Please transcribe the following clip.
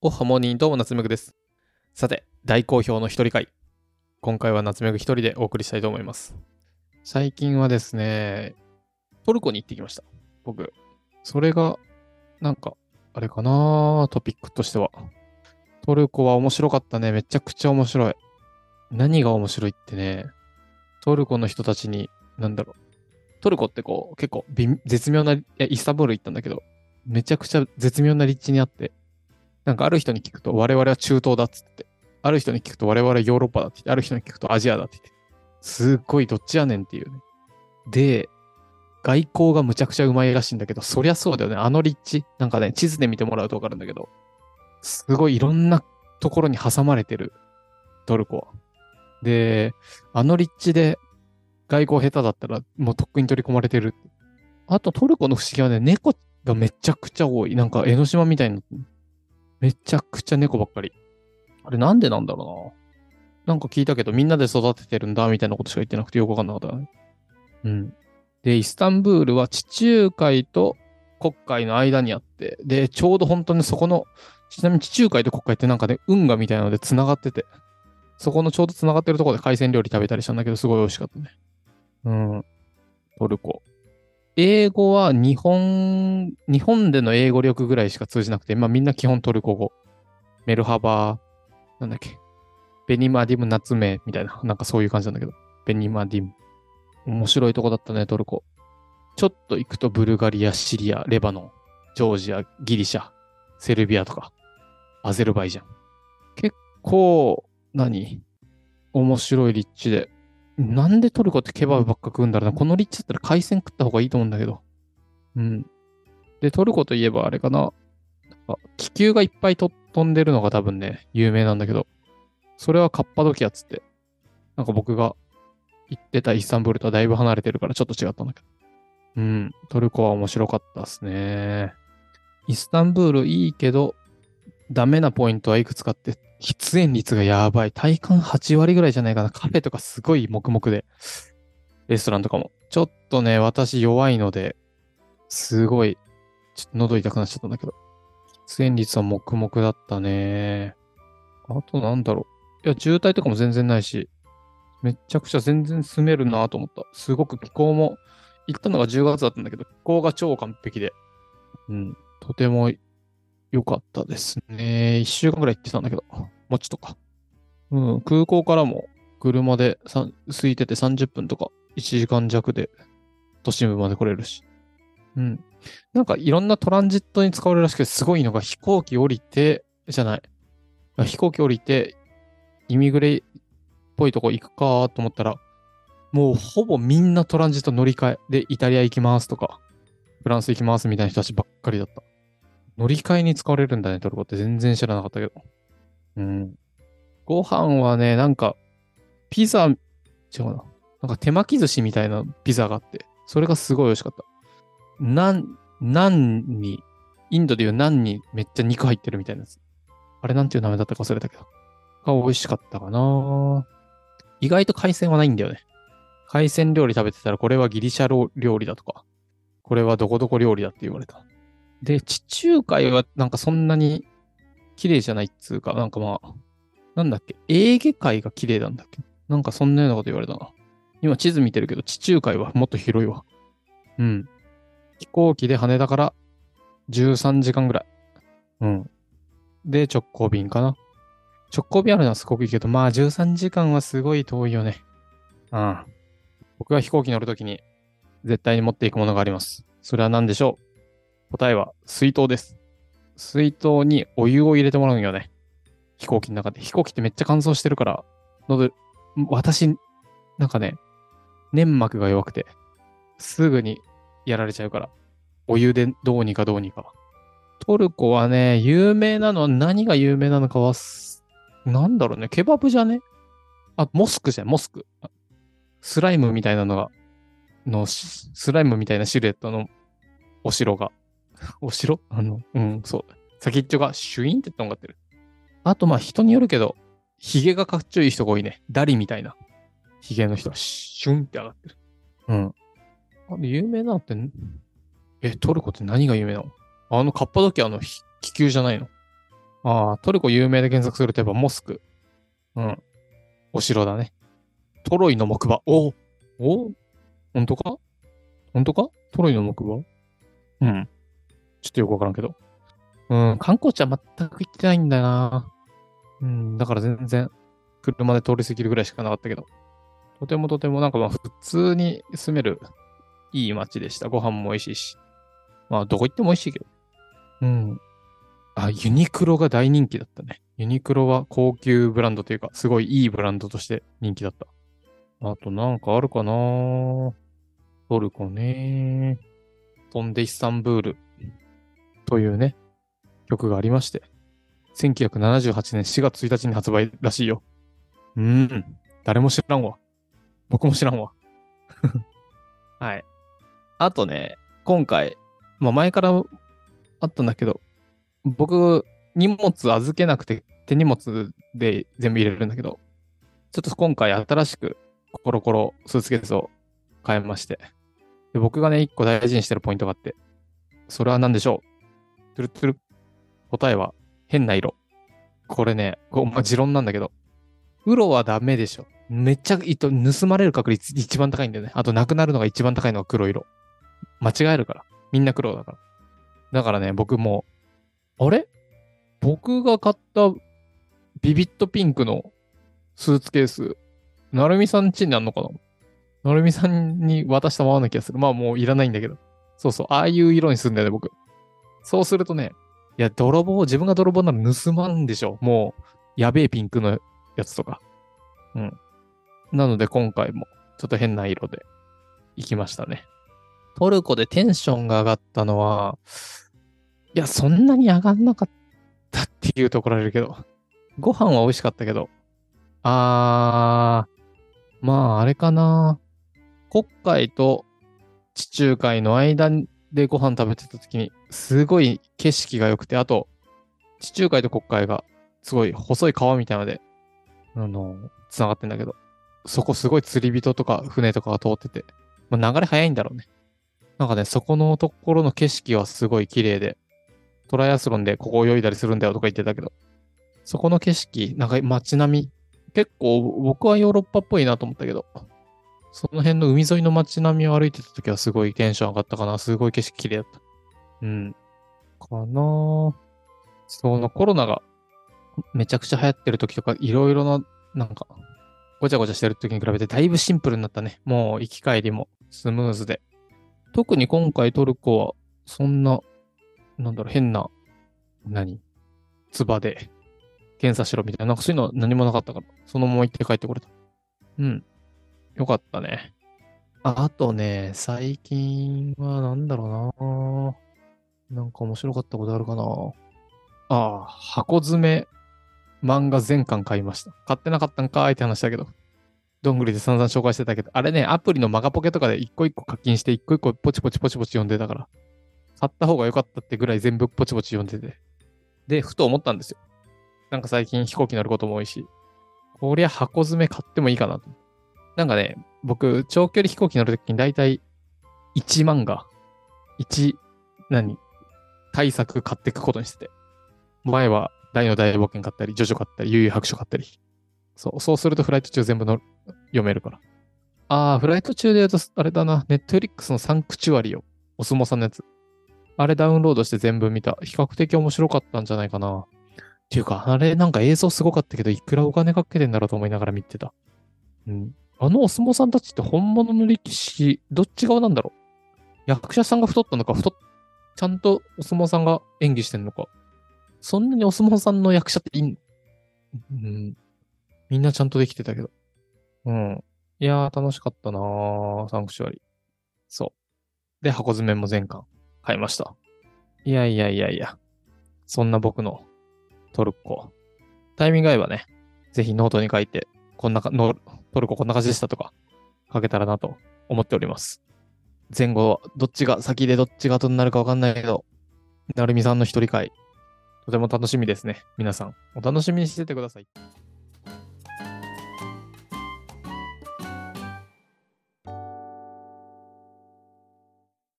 おはモーニーどうも夏目ぐです。さて、大好評の一人会。今回は夏目ぐ一人でお送りしたいと思います。最近はですね、トルコに行ってきました。僕。それが、なんか、あれかなトピックとしては。トルコは面白かったね。めちゃくちゃ面白い。何が面白いってね、トルコの人たちに、なんだろう。トルコってこう、結構絶妙な、いやイスタンブール行ったんだけど、めちゃくちゃ絶妙な立地にあって、なんかある人に聞くと我々は中東だっつって、ある人に聞くと我々はヨーロッパだってって、ある人に聞くとアジアだって言って、すっごいどっちやねんっていうね。で、外交がむちゃくちゃうまいらしいんだけど、そりゃそうだよね。あの立地、なんかね、地図で見てもらうとわかるんだけど、すごいいろんなところに挟まれてる、トルコは。で、あの立地で外交下手だったらもうとっくに取り込まれてる。あとトルコの不思議はね、猫がめちゃくちゃ多い。なんか江ノ島みたいなめちゃくちゃ猫ばっかり。あれなんでなんだろうな。なんか聞いたけどみんなで育ててるんだみたいなことしか言ってなくてよくわかんなかったね。うん。で、イスタンブールは地中海と黒海の間にあって、で、ちょうど本当にそこの、ちなみに地中海と黒海ってなんかね、運河みたいなので繋がってて、そこのちょうど繋がってるところで海鮮料理食べたりしたんだけど、すごい美味しかったね。うん。トルコ。英語は日本、日本での英語力ぐらいしか通じなくて、まあみんな基本トルコ語。メルハバー、なんだっけ。ベニマディム夏目みたいな、なんかそういう感じなんだけど。ベニマディム。面白いとこだったね、トルコ。ちょっと行くとブルガリア、シリア、レバノン、ジョージア、ギリシャ、セルビアとか、アゼルバイジャン。結構、何？面白い立地で。なんでトルコってケバブばっか食うんだろうな。この立地だったら海鮮食った方がいいと思うんだけど。うん。で、トルコといえばあれかな。なんか気球がいっぱい飛んでるのが多分ね、有名なんだけど。それはカッパドキアっつって。なんか僕が行ってたイスタンブールとはだいぶ離れてるからちょっと違ったんだけど。うん。トルコは面白かったですね。イスタンブールいいけど、ダメなポイントはいくつかって、喫煙率がやばい。体感8割ぐらいじゃないかな。カフェとかすごい黙々で。レストランとかも。ちょっとね、私弱いので、すごい、ちょっと喉痛くなっちゃったんだけど。喫煙率は黙々だったね。あとなんだろう。いや、渋滞とかも全然ないし、めっちゃくちゃ全然住めるなと思った。すごく気候も、行ったのが10月だったんだけど、気候が超完璧で。うん。とても良かったですね。一週間ぐらい行ってたんだけど、もうちょっとか。うん、空港からも車で空いてて30分とか1時間弱で都心部まで来れるし。うん。なんかいろんなトランジットに使われるらしくて、すごいのが飛行機降りて、じゃない。飛行機降りて、イミグレっぽいとこ行くかと思ったら、もうほぼみんなトランジット乗り換えでイタリア行きますとか、フランス行きますみたいな人たちばっかりだった。乗り換えに使われるんだね、トルコって全然知らなかったけど。うん。ご飯はね、なんか、ピザ、違うな。なんか手巻き寿司みたいなピザがあって、それがすごい美味しかった。ナン、ナンに、インドでいうナンにめっちゃ肉入ってるみたいなやつ。あれなんていう名前だったか忘れたけど。が美味しかったかな意外と海鮮はないんだよね。海鮮料理食べてたらこれはギリシャ料理だとか、これはどこどこ料理だって言われた。で、地中海はなんかそんなに綺麗じゃないっつうか、なんかまあ、なんだっけ、エーゲ海が綺麗なんだっけなんかそんなようなこと言われたな。今地図見てるけど、地中海はもっと広いわ。うん。飛行機で羽田から13時間ぐらい。うん。で、直行便かな。直行便あるのはすごくいいけど、まあ13時間はすごい遠いよね。うん。僕が飛行機乗るときに絶対に持っていくものがあります。それは何でしょう？答えは水筒です。水筒にお湯を入れてもらうんよね。飛行機の中で。飛行機ってめっちゃ乾燥してるから、喉、私、なんかね、粘膜が弱くて、すぐにやられちゃうから、お湯でどうにかどうにか。トルコはね、有名なのは何が有名なのかは、なんだろうね、ケバブじゃね？あ、モスクじゃん、モスク。スライムみたいなのが、の、スライムみたいなシルエットのお城が。お城？あの、うん、そう。先っちょがシュインってとんがってる。あと、まあ人によるけど、ヒゲがかっちょいい人が多いね。ダリみたいな。ヒゲの人がシュンって上がってる。うん。あれ、有名なのって、え、トルコって何が有名なの？あのカッパドキアの気球じゃないの？ああ、トルコ有名で検索するとやっぱモスク。うん。お城だね。トロイの木馬。おお本当か？本当か？トロイの木馬？うん。ちょっとよくわからんけど。うん、観光地は全く行ってないんだよな。うん、だから全然、車で通り過ぎるぐらいしかなかったけど。とてもとてもなんかまあ普通に住めるいい街でした。ご飯も美味しいし。まあどこ行っても美味しいけど。うん。あ、ユニクロが大人気だったね。ユニクロは高級ブランドというか、すごいいいブランドとして人気だった。あとなんかあるかなトルコね。飛んでイスタンブールというね、曲がありまして。1978年4月1日に発売らしいよ。うーん。誰も知らんわ。僕も知らんわ。はい。あとね、今回、まあ前からあったんだけど、僕、荷物預けなくて手荷物で全部入れるんだけど、ちょっと今回新しくコロコロスーツケースを変えまして、で僕がね、一個大事にしてるポイントがあって、それは何でしょう？トゥルトゥル。答えは変な色。これね、こまあ、持論なんだけど、黒はダメでしょ。めっちゃ、盗まれる確率一番高いんだよね。あと、なくなるのが一番高いのが黒色。間違えるから。みんな黒だから。だからね、僕も、あれ？僕が買ったビビットピンクのスーツケース、なるみさん家にあんのかな？なるみさんに渡したままな気がする。まあもういらないんだけど。そうそう、ああいう色にするんだよね、僕。そうするとね、いや、泥棒、自分が泥棒なら盗まんでしょ。もう、やべえピンクのやつとか。うん。なので今回も、ちょっと変な色で行きましたね。トルコでテンションが上がったのは、いや、そんなに上がんなかったっていうところあるけど、ご飯は美味しかったけど、あー、まあ、あれかな。国会と地中海の間でご飯食べてた時に、すごい景色が良くて、あと、地中海と国会がすごい細い川みたいなので、あの、繋がってんだけど、そこすごい釣り人とか船とかが通ってて、まあ、流れ早いんだろうね。なんかね、そこのところの景色はすごい綺麗で、トライアスロンでここ泳いだりするんだよとか言ってたけど、そこの景色、なんか街並み、結構僕はヨーロッパっぽいなと思ったけど、その辺の海沿いの街並みを歩いてた時はすごいテンション上がったかな。すごい景色綺麗だった。うん。かなぁ。そのコロナがめちゃくちゃ流行ってる時とか、いろいろな、なんか、ごちゃごちゃしてる時に比べてだいぶシンプルになったね。もう行き帰りもスムーズで。特に今回トルコは、そんな、なんだろう、変な、何？唾で検査しろみたいな、なんかそういうのは何もなかったから、そのまま行って帰ってこれた。うん。よかったね。あとね、最近はなんだろうな。なんか面白かったことあるかな。ああ、箱詰め漫画全巻買いました。買ってなかったんかーいって話だけど。どんぐりで散々紹介してたけど、あれね、アプリのマガポケとかで一個一個課金して一個一個ポチポチポチポチ読んでたから、買った方が良かったってぐらい全部ポチポチ読んでて。で、ふと思ったんですよ。なんか最近飛行機乗ることも多いし、こりゃ箱詰め買ってもいいかなと。なんかね、僕、長距離飛行機乗るときに大体1万が、1、何対策買っていくことにしてて。前は大の大冒険買ったり、ジョジョ買ったり、悠々白書買ったり。そう、そうするとフライト中全部の読めるから。ああ、フライト中で言うと、あれだな、ネットフリックスのサンクチュアリを、お相撲さんのやつ。あれダウンロードして全部見た。比較的面白かったんじゃないかな。っていうか、あれなんか映像すごかったけど、いくらお金かけてんだろうと思いながら見てた。うん。あのお相撲さんたちって本物の力士、どっち側なんだろう？役者さんが太ったのか、太ちゃんとお相撲さんが演技してんのか。そんなにお相撲さんの役者っていん、うん、みんなちゃんとできてたけど。うん。いやー、楽しかったなー、サンクチュアリ。そう。で、箱詰めも全巻買いました。いやいやいやいや。そんな僕のトルコ。タイミング合えばね、ぜひノートに書いて、こんなか、のトルコこんな感じでしたとか、書けたらなと思っております。前後、どっちが先でどっちが後になるかわかんないけど、なるみさんの一人会、とても楽しみですね。皆さん、お楽しみにしててください。